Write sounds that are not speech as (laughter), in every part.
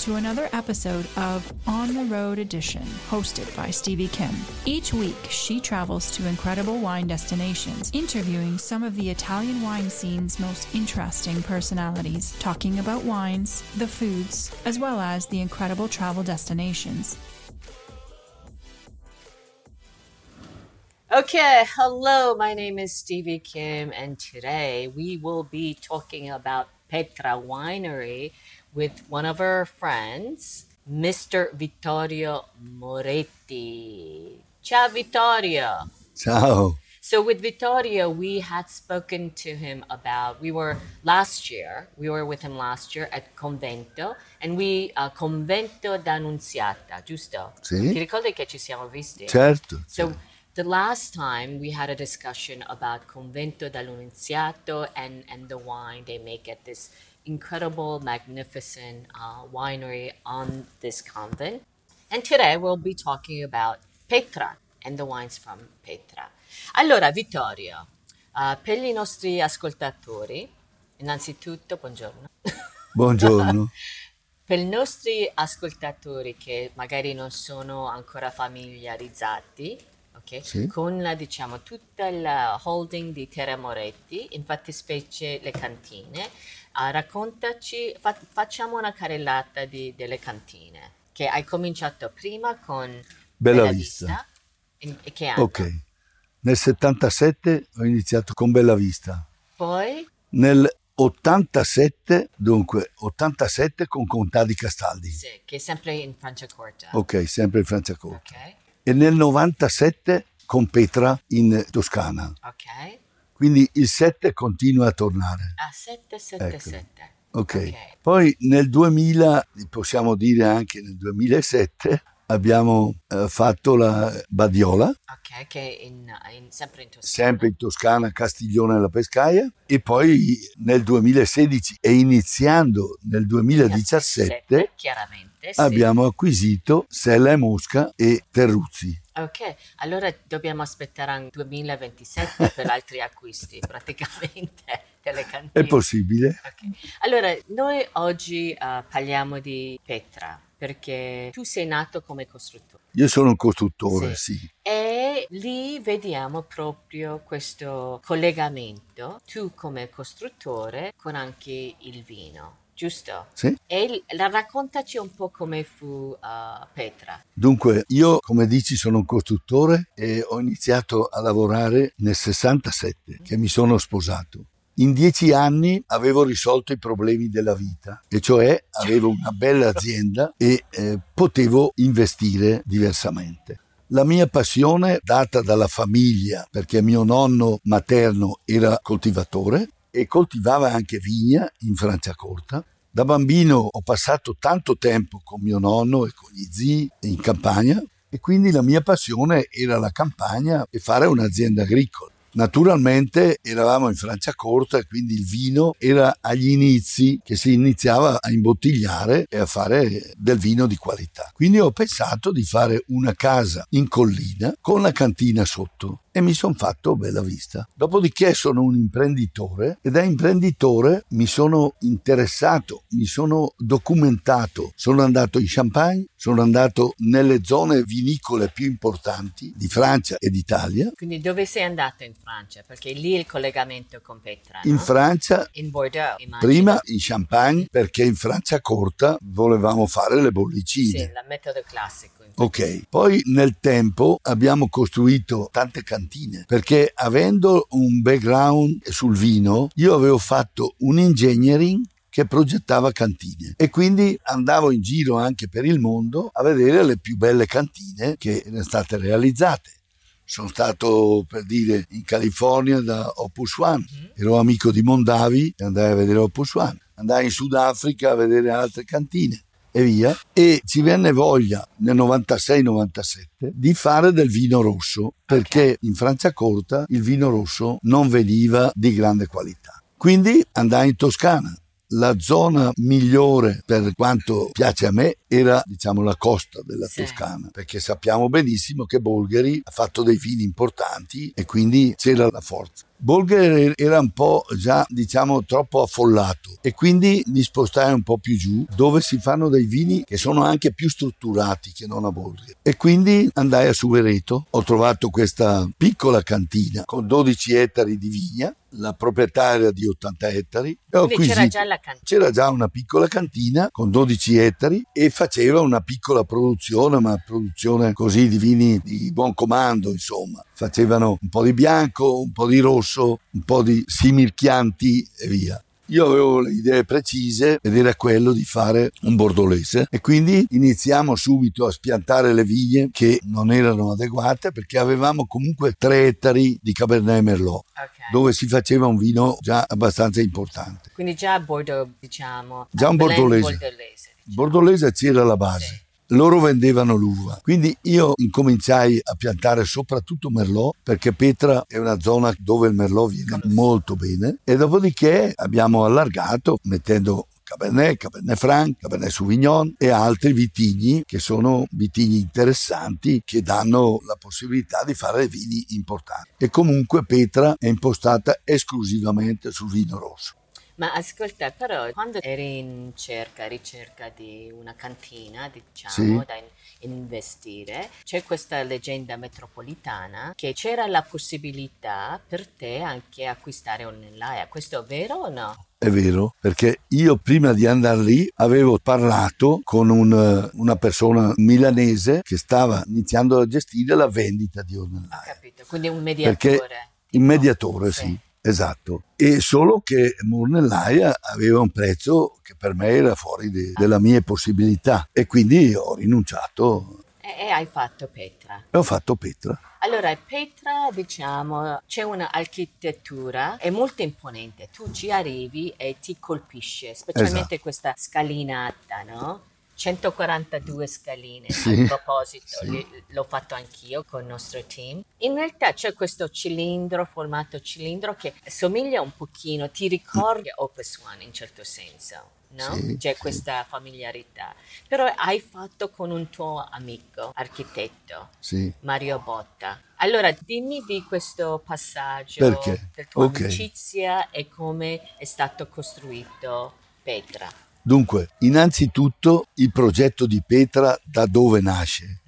To another episode of On the Road Edition, hosted by Stevie Kim. Each week, she travels to incredible wine destinations, interviewing some of the Italian wine scene's most interesting personalities, talking about wines, the foods, as well as the incredible travel destinations. Okay, hello, my name is Stevie Kim, and today we will be talking about Petra Winery with one of our friends, Mr. Vittorio Moretti. Ciao, Vittorio. Ciao. So with Vittorio, we had spoken to him about, we were last year, we were with him last year at Convento, and we, uh, Convento d'Annunziata, giusto? Sì. Ti ricordi che ci siamo visti? Certo. So the last time we had a discussion about Convento dell'Annunziato and, and the wine they make at this incredible, magnificent uh, winery on this convent. And today we'll be talking about Petra and the wines from Petra. Allora, Vittorio, uh, per i nostri ascoltatori, innanzitutto buongiorno. (laughs) Buongiorno. Per i nostri ascoltatori che magari non sono ancora familiarizzati ok, Sì. con la, diciamo, tutta la holding di Terra Moretti, infatti specie le cantine, ah, raccontaci, fa- facciamo una carrellata di- delle cantine, che hai cominciato prima con Bella Vista. in- e che anno? Ok. Nel 77 ho iniziato con Bella Vista. Poi, Nel 87, dunque 87 con Contà di Castaldi. sì, che è sempre in Franciacorta. Ok, sempre in Franciacorta. Ok, E nel 97 con Petra in Toscana. ok. Quindi il 7 continua a tornare. Ah, 777. Ok. Poi nel 2000, possiamo dire anche nel 2007, abbiamo eh, fatto la Badiola, Ok, che in- sempre in Toscana. sempre in Toscana, Castiglione e la Pescaia, e poi nel 2016 e iniziando nel 2017 chiaramente. sì. abbiamo acquisito Sella e Mosca e Terruzzi. Ok, allora dobbiamo aspettare anche 2027 per (laughs) altri acquisti praticamente (laughs) delle cantine. È possibile? Ok. Allora, noi oggi eh, parliamo di Petra perché tu sei nato come costruttore Io sono un costruttore, Sì. sì. e lì vediamo proprio questo collegamento, tu come costruttore con anche il vino, giusto? Sì. E la- raccontaci un po' come fu eh, Petra. Dunque, io come dici sono un costruttore e ho iniziato a lavorare nel 67, che mi sono sposato. In dieci anni avevo risolto i problemi della vita, e cioè avevo una bella azienda e eh, potevo investire diversamente. La mia passione, data dalla famiglia, perché mio nonno materno era coltivatore e coltivava anche vigna in Franciacorta, da bambino ho passato tanto tempo con mio nonno e con gli zii in campagna e quindi la mia passione era la campagna e fare un'azienda agricola. Naturalmente eravamo in Franciacorta e quindi il vino era agli inizi che si iniziava a imbottigliare e a fare del vino di qualità. Quindi ho pensato di fare una casa in collina con la cantina sotto e mi sono fatto bella vista. Dopodiché sono un imprenditore e da imprenditore mi sono interessato, mi sono documentato, sono andato in Champagne, sono andato nelle zone vinicole più importanti di Francia e d'Italia. Quindi dove sei andato in Francia? Perché lì il collegamento con Petra, In no? Francia In Bordeaux, immagino. Prima in Champagne perché in Francia corta volevamo fare le bollicine. Sì, il metodo classico. Ok, poi nel tempo abbiamo costruito tante cantine perché avendo un background sul vino, io avevo fatto un engineering che progettava cantine e quindi andavo in giro anche per il mondo a vedere le più belle cantine che erano state realizzate. Sono stato per dire in California da Opus One, mm-hmm. ero amico di Mondavi e andai a vedere Opus One, andai in Sudafrica a vedere altre cantine e via. E ci venne voglia nel 96-97 di fare del vino rosso perché okay. in Francia Corta il vino rosso non veniva di grande qualità. Quindi andai in Toscana la zona migliore per quanto piace a me era diciamo la costa della sì. Toscana perché sappiamo benissimo che Bolgheri ha fatto dei vini importanti e quindi c'era la forza Bolger era un po' già diciamo troppo affollato e quindi mi spostai un po' più giù dove si fanno dei vini che sono anche più strutturati che non a Bolger e quindi andai a Suvereto ho trovato questa piccola cantina con 12 ettari di vigna la proprietaria di 80 ettari. c'era già la cantina. C'era già una piccola cantina con 12 ettari e faceva una piccola produzione, ma produzione così di vini di buon comando, insomma. Facevano un po' di bianco, un po' di rosso, un po' di simirchianti e via. Io avevo le idee precise ed era quello di fare un bordolese e quindi iniziamo subito a spiantare le viglie che non erano adeguate perché avevamo comunque tre ettari di Cabernet Merlot okay. dove si faceva un vino già abbastanza importante. Quindi già Bordeaux diciamo. Già un bordolese. Bordolese. Bordolese c'era la base. Loro vendevano l'uva. Quindi io incominciai a piantare soprattutto Merlot perché Petra è una zona dove il Merlot viene molto bene e dopodiché abbiamo allargato mettendo Cabernet, Cabernet Franc, Cabernet Sauvignon e altri vitigni che sono vitigni interessanti che danno la possibilità di fare vini importanti. E comunque Petra è impostata esclusivamente sul vino rosso. Ma ascolta, però quando eri in cerca, ricerca di una cantina, diciamo, sì. da investire, c'è questa leggenda metropolitana che c'era la possibilità per te anche acquistare online. Questo è vero o no? È vero, perché io prima di andare lì avevo parlato con un, una persona milanese che stava iniziando a gestire la vendita di online. Ho capito, quindi un mediatore. Perché il mediatore, sì. sì. Esatto, e solo che Murnellaia aveva un prezzo che per me era fuori de, della mia possibilità e quindi ho rinunciato. E, e hai fatto Petra? E ho fatto Petra. Allora, Petra, diciamo, c'è un'architettura, è molto imponente, tu ci arrivi e ti colpisce, specialmente esatto. questa scalinata, no? 142 scaline, sì, a proposito, sì. l'ho fatto anch'io con il nostro team. In realtà c'è questo cilindro, formato cilindro, che somiglia un pochino, ti ricorda Opus One in certo senso. No? Sì, C'è questa familiarità, però hai fatto con un tuo amico architetto, Mario Botta. Allora, dimmi di questo passaggio Perché? della tua okay. amicizia e come è stato costruito Petra. Dunque, innanzitutto il progetto di Petra da dove nasce?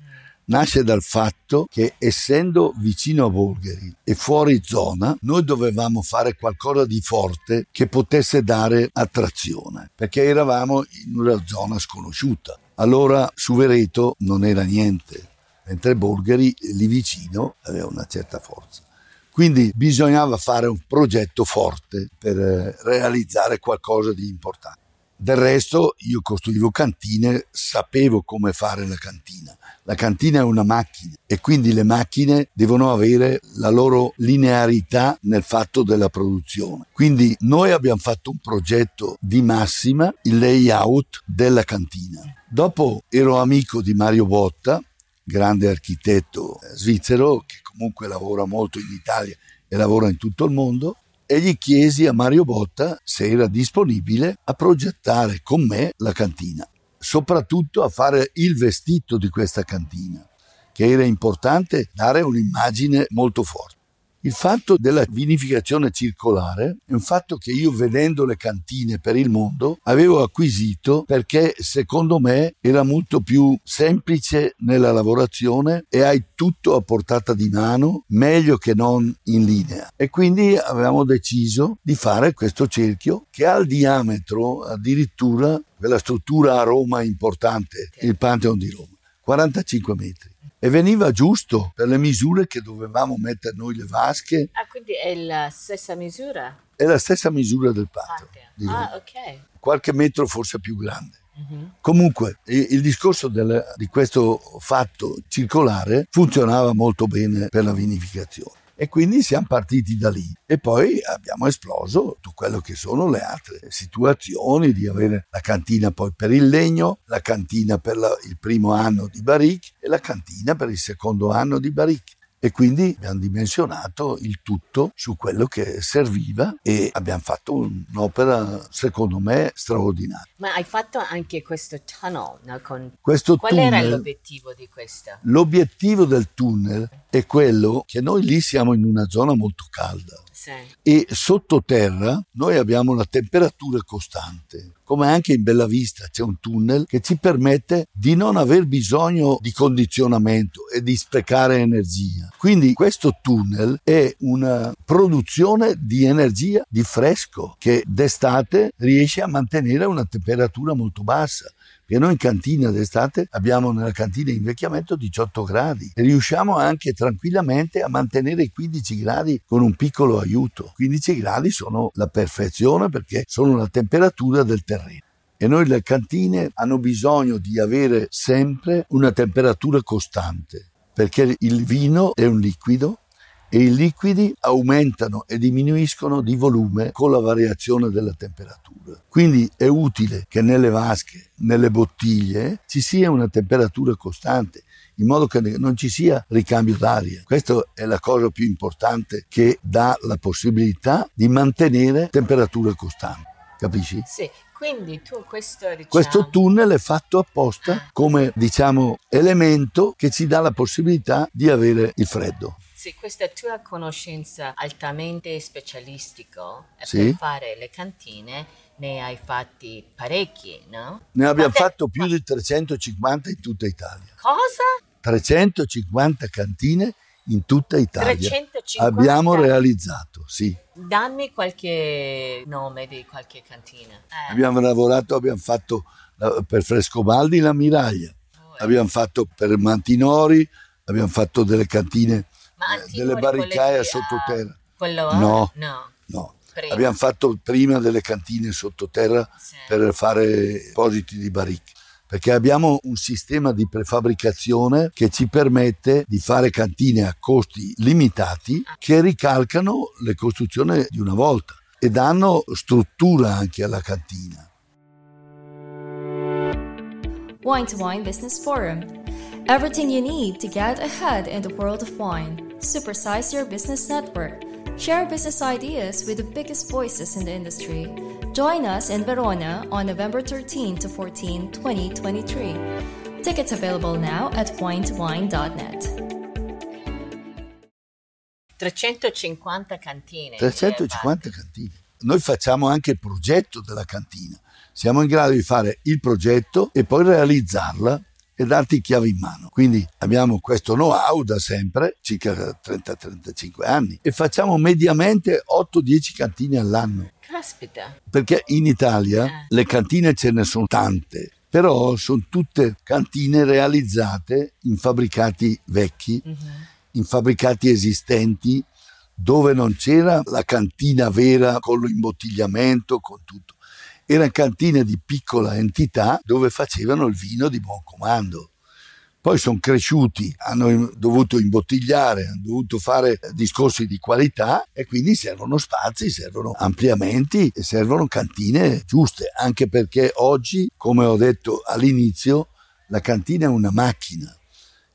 Nasce dal fatto che essendo vicino a Bolgheri e fuori zona, noi dovevamo fare qualcosa di forte che potesse dare attrazione, perché eravamo in una zona sconosciuta. Allora Suvereto non era niente, mentre Bolgheri lì vicino aveva una certa forza. Quindi bisognava fare un progetto forte per eh, realizzare qualcosa di importante. Del resto io costruivo cantine, sapevo come fare la cantina. La cantina è una macchina e quindi le macchine devono avere la loro linearità nel fatto della produzione. Quindi noi abbiamo fatto un progetto di massima, il layout della cantina. Dopo ero amico di Mario Botta, grande architetto svizzero che comunque lavora molto in Italia e lavora in tutto il mondo e gli chiesi a Mario Botta se era disponibile a progettare con me la cantina, soprattutto a fare il vestito di questa cantina, che era importante dare un'immagine molto forte. Il fatto della vinificazione circolare è un fatto che io vedendo le cantine per il mondo avevo acquisito perché secondo me era molto più semplice nella lavorazione e hai tutto a portata di mano meglio che non in linea. E quindi avevamo deciso di fare questo cerchio che ha il diametro addirittura della struttura a Roma importante, il Pantheon di Roma, 45 metri e veniva giusto per le misure che dovevamo mettere noi le vasche. Ah, quindi è la stessa misura? È la stessa misura del patio. Ah, ok. Qualche metro forse più grande. Mm-hmm. Comunque, il discorso del, di questo fatto circolare funzionava molto bene per la vinificazione. E quindi siamo partiti da lì. E poi abbiamo esploso tutto quello che sono le altre situazioni di avere la cantina poi per il legno, la cantina per la, il primo anno di Barrique e la cantina per il secondo anno di Barrique e quindi abbiamo dimensionato il tutto su quello che serviva e abbiamo fatto un'opera secondo me straordinaria. Ma hai fatto anche questo tunnel, no? Con... questo Qual tunnel, era l'obiettivo di questo? L'obiettivo del tunnel è quello che noi lì siamo in una zona molto calda E sottoterra noi abbiamo una temperatura costante. Come anche in Bella Vista c'è un tunnel che ci permette di non aver bisogno di condizionamento e di sprecare energia. Quindi questo tunnel è una produzione di energia di fresco che d'estate riesce a mantenere una temperatura molto bassa. Perché noi in cantina d'estate abbiamo nella cantina invecchiamento 18 gradi e riusciamo anche tranquillamente a mantenere i 15 gradi con un piccolo aiuto. 15 gradi sono la perfezione perché sono la temperatura del terreno. E noi le cantine hanno bisogno di avere sempre una temperatura costante perché il vino è un liquido e i liquidi aumentano e diminuiscono di volume con la variazione della temperatura. Quindi è utile che nelle vasche, nelle bottiglie, ci sia una temperatura costante in modo che non ci sia ricambio d'aria. Questa è la cosa più importante che dà la possibilità di mantenere temperatura costante. Capisci? Sì, quindi tu questo diciamo... Questo tunnel è fatto apposta come diciamo elemento che ci dà la possibilità di avere il freddo. Sì, questa tua conoscenza altamente specialistico e Sì. per fare le cantine ne hai fatti parecchi, no? Ne abbiamo Quante- fatto più di 350 in tutta Italia. Cosa? 350 cantine in tutta Italia. 350? Abbiamo realizzato, sì. Dammi qualche nome di qualche cantina. Eh, Abbiamo lavorato, abbiamo fatto eh, per Frescobaldi la Miraglia, oh, abbiamo fatto per Mantinori, abbiamo fatto delle cantine, eh, delle quelle barricaie sottoterra. quello? No. No. No, abbiamo fatto prima delle cantine sottoterra Sì. per fare depositi di baricche. Perché abbiamo un sistema di prefabbricazione che ci permette di fare cantine a costi limitati che ricalcano le costruzioni di una volta e danno struttura anche alla cantina. Wine to Wine Business Forum. Everything you need to get ahead in the world of wine. Supersize your business network. Share business ideas with the biggest voices in the industry. Join us in Verona on November 13 to 14, 2023. Tickets available now at winetowine.net. 350 cantine. 350 cantine. Noi facciamo anche il progetto della cantina. Siamo in grado di fare il progetto e poi realizzarla e darti chiave in mano. Quindi abbiamo questo know-how da sempre, circa 30-35 anni, e facciamo mediamente 8-10 cantine all'anno. Caspita. Perché in Italia Eh. le cantine ce ne sono tante, però sono tutte cantine realizzate in fabbricati vecchi, Mhm. in fabbricati esistenti, dove non c'era la cantina vera con l'imbottigliamento, con tutto. Erano cantine di piccola entità dove facevano il vino di buon comando. Poi sono cresciuti, hanno dovuto imbottigliare, hanno dovuto fare discorsi di qualità e quindi servono spazi, servono ampliamenti e servono cantine giuste, anche perché oggi, come ho detto all'inizio, la cantina è una macchina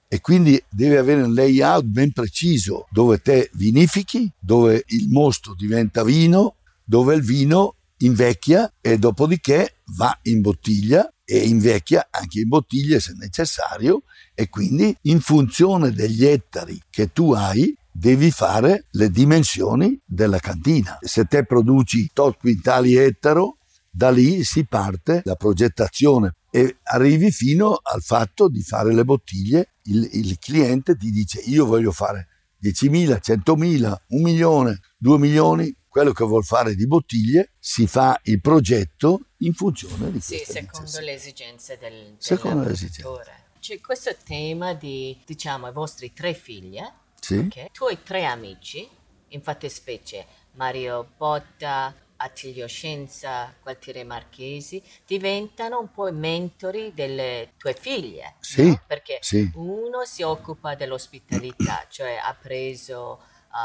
e quindi deve avere un layout ben preciso dove te vinifichi, dove il mosto diventa vino, dove il vino invecchia e dopodiché va in bottiglia e invecchia anche in bottiglie se necessario e quindi in funzione degli ettari che tu hai devi fare le dimensioni della cantina. Se te produci tot quintali ettaro, da lì si parte la progettazione e arrivi fino al fatto di fare le bottiglie. Il, il cliente ti dice io voglio fare 10.000, 100.000, un milione, due milioni, quello che vuol fare di bottiglie, si fa il progetto in funzione di Sì, secondo necessità. le esigenze del, del Secondo le esigenze. C'è questo tema di, diciamo, i vostri tre figlie, Sì? ok? tu hai tre amici, in fattispecie Mario Botta, Attilio Scienza, Gualtiere Marchesi, diventano un po' i mentori delle tue figlie. Sì, no? Perché sì. uno si occupa dell'ospitalità, cioè ha preso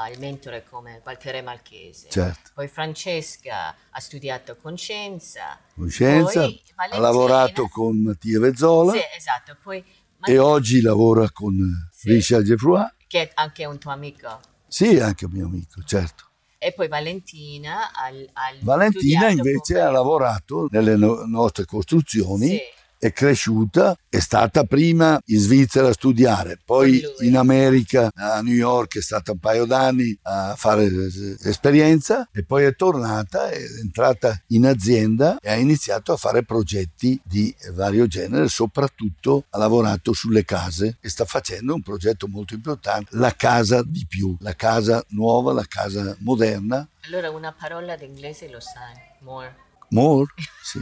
uh, il mentore come Gualtiere Marchese. Certo. Poi Francesca ha studiato con Scienza. Con Scienza, Poi ha lavorato con Mattia Vezzola Sì, esatto. Poi e oggi lavora con Sì. Richard Geoffroy. che è anche un tuo amico. Sì, anche un mio amico, certo. E poi Valentina al, al Valentina invece ha lavorato nelle no- nostre costruzioni, Sì. È cresciuta, è stata prima in Svizzera a studiare, poi in America, a New York, è stata un paio d'anni a fare eh, esperienza e poi è tornata, è entrata in azienda e ha iniziato a fare progetti di vario genere, soprattutto ha lavorato sulle case e sta facendo un progetto molto importante, la casa di più, la casa nuova, la casa moderna. Allora una parola d'inglese lo sai, more. More? (laughs) Sì.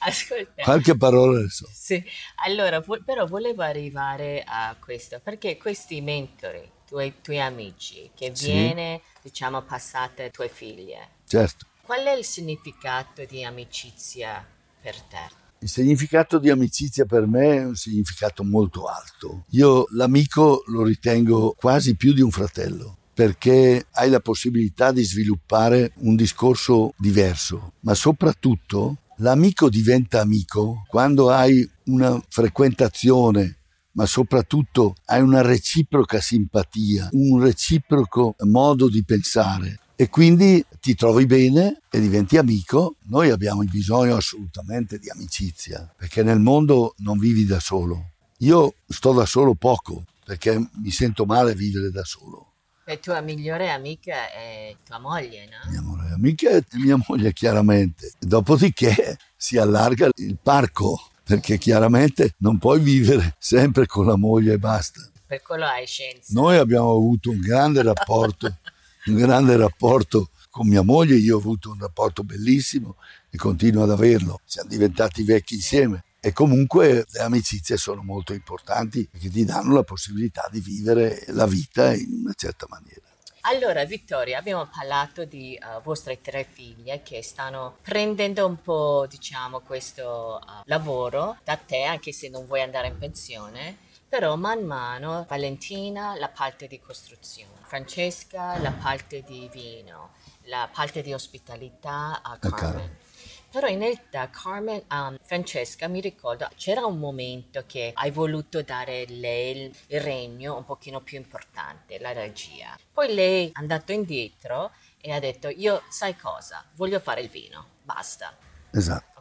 Ascolta. Qualche parola le so. Sì, allora, però volevo arrivare a questo, perché questi mentori, tuoi, tuoi amici, che Sì. viene, diciamo, passate tue figlie, Certo. qual è il significato di amicizia per te? Il significato di amicizia per me è un significato molto alto. Io l'amico lo ritengo quasi più di un fratello perché hai la possibilità di sviluppare un discorso diverso, ma soprattutto l'amico diventa amico quando hai una frequentazione ma soprattutto hai una reciproca simpatia, un reciproco modo di pensare e quindi ti trovi bene e diventi amico. Noi abbiamo bisogno assolutamente di amicizia perché nel mondo non vivi da solo. Io sto da solo poco perché mi sento male vivere da solo. La tua migliore amica è tua moglie, no? Mia amore, amica e mia moglie chiaramente. Dopodiché si allarga il parco perché chiaramente non puoi vivere sempre con la moglie e basta. Per quello hai scienza. Noi abbiamo avuto un grande rapporto, un grande rapporto con mia moglie, io ho avuto un rapporto bellissimo e continuo ad averlo. Siamo diventati vecchi insieme. E comunque le amicizie sono molto importanti perché ti danno la possibilità di vivere la vita in una certa maniera. Allora, Vittoria, abbiamo parlato di eh, vostre tre figlie che stanno prendendo un po', diciamo, questo eh, lavoro da te, anche se non vuoi andare in pensione. Però man mano Valentina la parte di costruzione, Francesca la parte di vino, la parte di ospitalità a Carmen. Però in realtà Carmen, um, Francesca, mi ricordo, c'era un momento che hai voluto dare lei il, regno un pochino più importante, la regia. Poi lei è andato indietro e ha detto, io sai cosa, voglio fare il vino, basta. Esatto.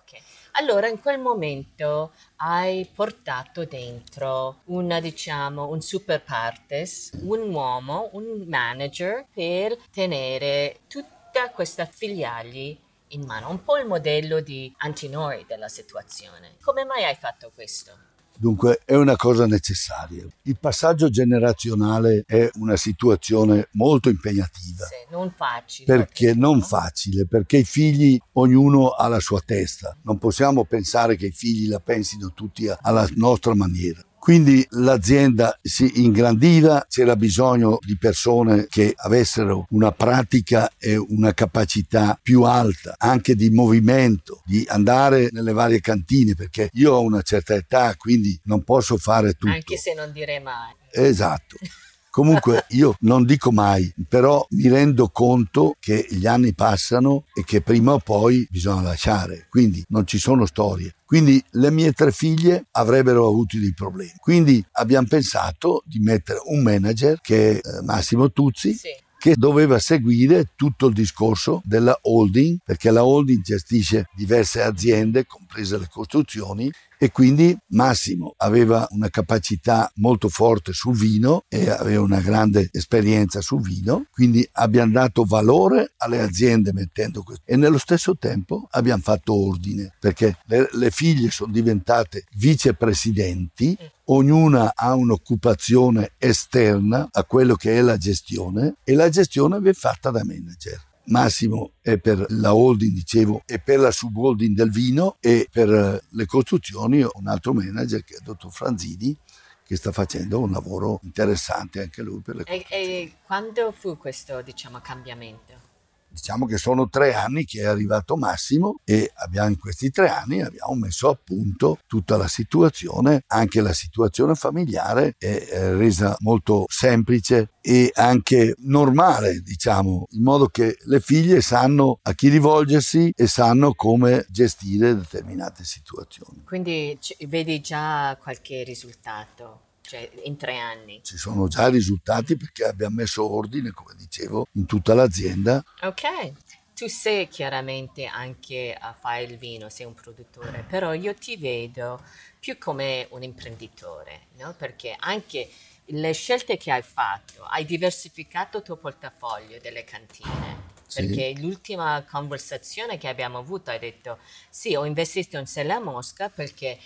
Allora in quel momento hai portato dentro una, diciamo, un super partes, un uomo, un manager per tenere tutta questa filiali in mano, un po' il modello di Antinori della situazione. Come mai hai fatto questo? Dunque è una cosa necessaria. Il passaggio generazionale è una situazione molto impegnativa. Sì, non facile. Perché non no? facile, perché i figli ognuno ha la sua testa, non possiamo pensare che i figli la pensino tutti alla nostra maniera. Quindi l'azienda si ingrandiva, c'era bisogno di persone che avessero una pratica e una capacità più alta, anche di movimento, di andare nelle varie cantine, perché io ho una certa età, quindi non posso fare tutto. Anche se non direi mai. Esatto. (laughs) Comunque io non dico mai, però mi rendo conto che gli anni passano e che prima o poi bisogna lasciare, quindi non ci sono storie. Quindi le mie tre figlie avrebbero avuto dei problemi. Quindi abbiamo pensato di mettere un manager che è eh, Massimo Tuzzi, Sì. Che doveva seguire tutto il discorso della holding, perché la holding gestisce diverse aziende, comprese le costruzioni, e quindi Massimo aveva una capacità molto forte sul vino e aveva una grande esperienza sul vino, quindi abbiamo dato valore alle aziende mettendo questo. E nello stesso tempo abbiamo fatto ordine perché le, le figlie sono diventate vicepresidenti ognuna ha un'occupazione esterna a quello che è la gestione e la gestione viene fatta da manager. Massimo è per la holding, dicevo, e per la subholding del vino e per eh, le costruzioni un altro manager che è il dottor Franzini che sta facendo un lavoro interessante anche lui per le E, e quando fu questo, diciamo, cambiamento? Diciamo che sono tre anni che è arrivato Massimo e abbiamo, in questi tre anni abbiamo messo a punto tutta la situazione, anche la situazione familiare è resa molto semplice e anche normale, diciamo, in modo che le figlie sanno a chi rivolgersi e sanno come gestire determinate situazioni. Quindi vedi già qualche risultato? Cioè in tre anni. Ci sono già risultati perché abbiamo messo ordine, come dicevo, in tutta l'azienda. Ok. Tu sei chiaramente anche a fare il vino, sei un produttore, però io ti vedo più come un imprenditore, no? Perché anche le scelte che hai fatto, hai diversificato il tuo portafoglio delle cantine. Perché sì. l'ultima conversazione che abbiamo avuto hai detto sì, ho investito in Sella Mosca perché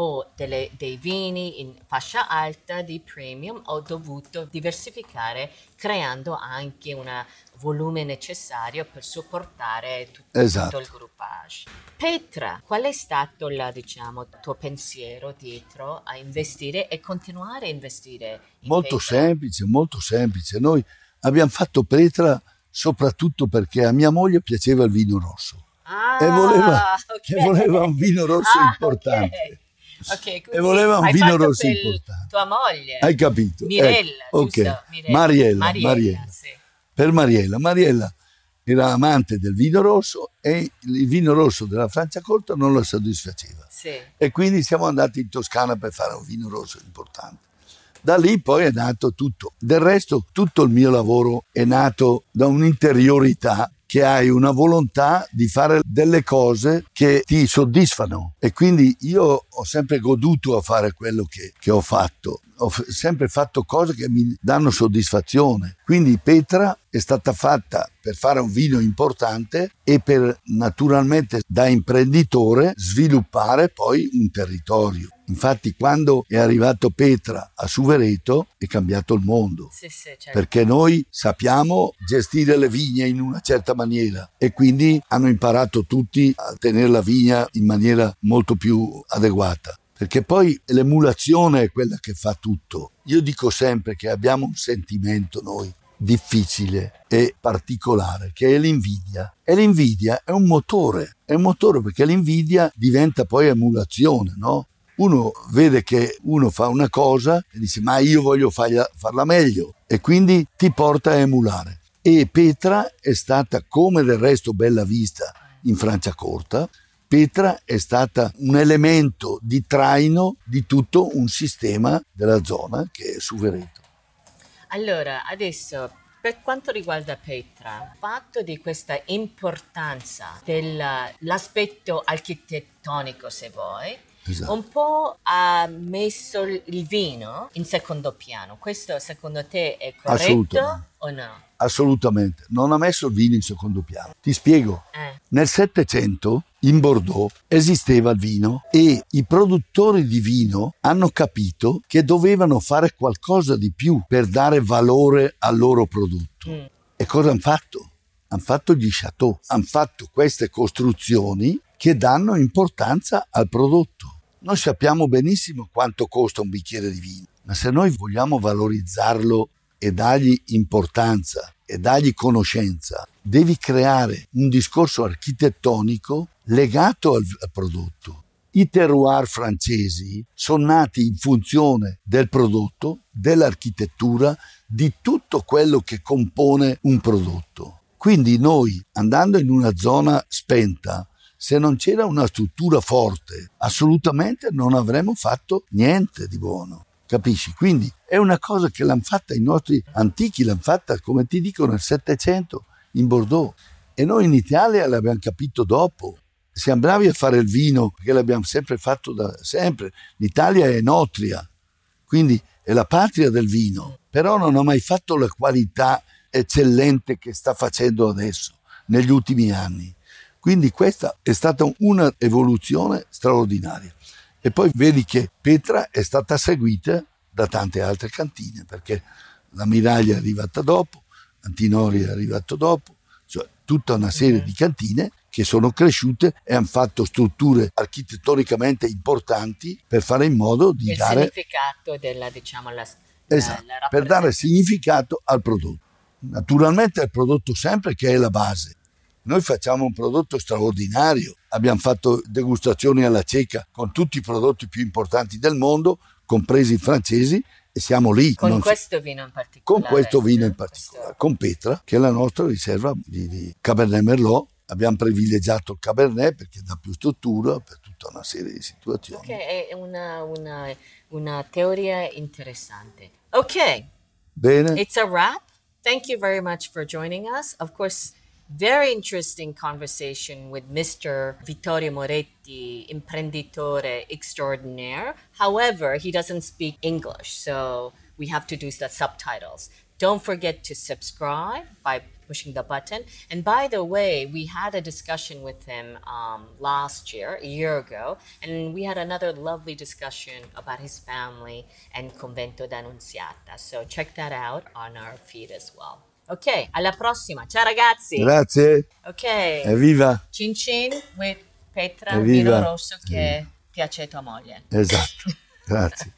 o delle, dei vini in fascia alta di premium ho dovuto diversificare creando anche un volume necessario per supportare tutto, esatto. tutto il groupage. Petra, qual è stato il diciamo, tuo pensiero dietro a investire e continuare a investire? molto Petra? semplice, molto semplice. Noi abbiamo fatto Petra soprattutto perché a mia moglie piaceva il vino rosso. Ah, e, voleva, okay. e voleva un vino rosso ah, importante. Okay. (laughs) Okay, e voleva un vino rosso importante. Tua moglie. Hai capito? Mirella, ecco, ok. Mirella. Mariella, Mariella. Mariella. Sì. Per Mariella. Mariella era amante del vino rosso e il vino rosso della Franciacorta non lo soddisfaceva. Sì. E quindi siamo andati in Toscana per fare un vino rosso importante. Da lì poi è nato tutto. Del resto tutto il mio lavoro è nato da un'interiorità che hai una volontà di fare delle cose che ti soddisfano e quindi io ho sempre goduto a fare quello che, che ho fatto ho sempre fatto cose che mi danno soddisfazione. Quindi Petra è stata fatta per fare un vino importante e per naturalmente da imprenditore sviluppare poi un territorio. Infatti quando è arrivato Petra a Suvereto è cambiato il mondo, sì, sì, certo. perché noi sappiamo gestire le vigne in una certa maniera e quindi hanno imparato tutti a tenere la vigna in maniera molto più adeguata perché poi l'emulazione è quella che fa tutto. Io dico sempre che abbiamo un sentimento noi difficile e particolare che è l'invidia e l'invidia è un motore, è un motore perché l'invidia diventa poi emulazione, no? Uno vede che uno fa una cosa e dice ma io voglio farla, farla meglio e quindi ti porta a emulare. E Petra è stata come del resto Bella Vista in Francia Corta, Petra è stata un elemento di traino di tutto un sistema della zona che è Suvereto. Allora, adesso per quanto riguarda Petra, il fatto di questa importanza dell'aspetto architettonico, se vuoi, Esatto. un po' ha messo il vino in secondo piano. Questo secondo te è corretto o no? Assolutamente, non ha messo il vino in secondo piano. Ti spiego. Eh. Nel Settecento in Bordeaux esisteva il vino e i produttori di vino hanno capito che dovevano fare qualcosa di più per dare valore al loro prodotto. Mm. E cosa hanno fatto? Hanno fatto gli chateau, hanno fatto queste costruzioni che danno importanza al prodotto. Noi sappiamo benissimo quanto costa un bicchiere di vino, ma se noi vogliamo valorizzarlo e dargli importanza e dargli conoscenza, devi creare un discorso architettonico legato al prodotto. I terroir francesi sono nati in funzione del prodotto, dell'architettura, di tutto quello che compone un prodotto. Quindi noi, andando in una zona spenta, se non c'era una struttura forte, assolutamente non avremmo fatto niente di buono. Capisci? Quindi è una cosa che l'hanno fatta i nostri antichi, l'hanno fatta, come ti dico, nel Settecento in Bordeaux. E noi in Italia l'abbiamo capito dopo. Siamo bravi a fare il vino perché l'abbiamo sempre fatto da sempre. L'Italia è notria, quindi è la patria del vino, però non ha mai fatto la qualità eccellente che sta facendo adesso, negli ultimi anni. Quindi questa è stata una evoluzione straordinaria. E poi vedi che Petra è stata seguita da tante altre cantine, perché la Miraglia è arrivata dopo, Antinori è arrivato dopo, cioè tutta una serie di cantine che sono cresciute e hanno fatto strutture architettonicamente importanti per fare in modo di il dare significato della diciamo la, esatto, la per dare significato al prodotto. Naturalmente è il prodotto sempre che è la base. Noi facciamo un prodotto straordinario, abbiamo fatto degustazioni alla cieca con tutti i prodotti più importanti del mondo, compresi i francesi, e siamo lì. Con questo vino in particolare. Con questo vino in particolare, con Petra, che è la nostra riserva di, di Cabernet Merlot. Abbiamo privilegiato il Cabernet perché dà più struttura per tutta una serie di situazioni. Ok, è una, una, una teoria interessante. Ok. Bene. It's a wrap. Thank you very much for joining us. Of course, very interesting conversation with Mr. Vittorio Moretti, imprenditore extraordinaire. However, he doesn't speak English, so we have to do the subtitles. Don't forget to subscribe by pushing the button. And by the way, we had a discussion with him um, last year, a year ago, and we had another lovely discussion about his family and Convento d'Annunziata. So check that out on our feed as well. Ok, alla prossima. Ciao ragazzi. Grazie. Ok. Evviva. Cin cin with Petra, Evviva. vino rosso che piace a tua moglie. Esatto. Grazie. (laughs)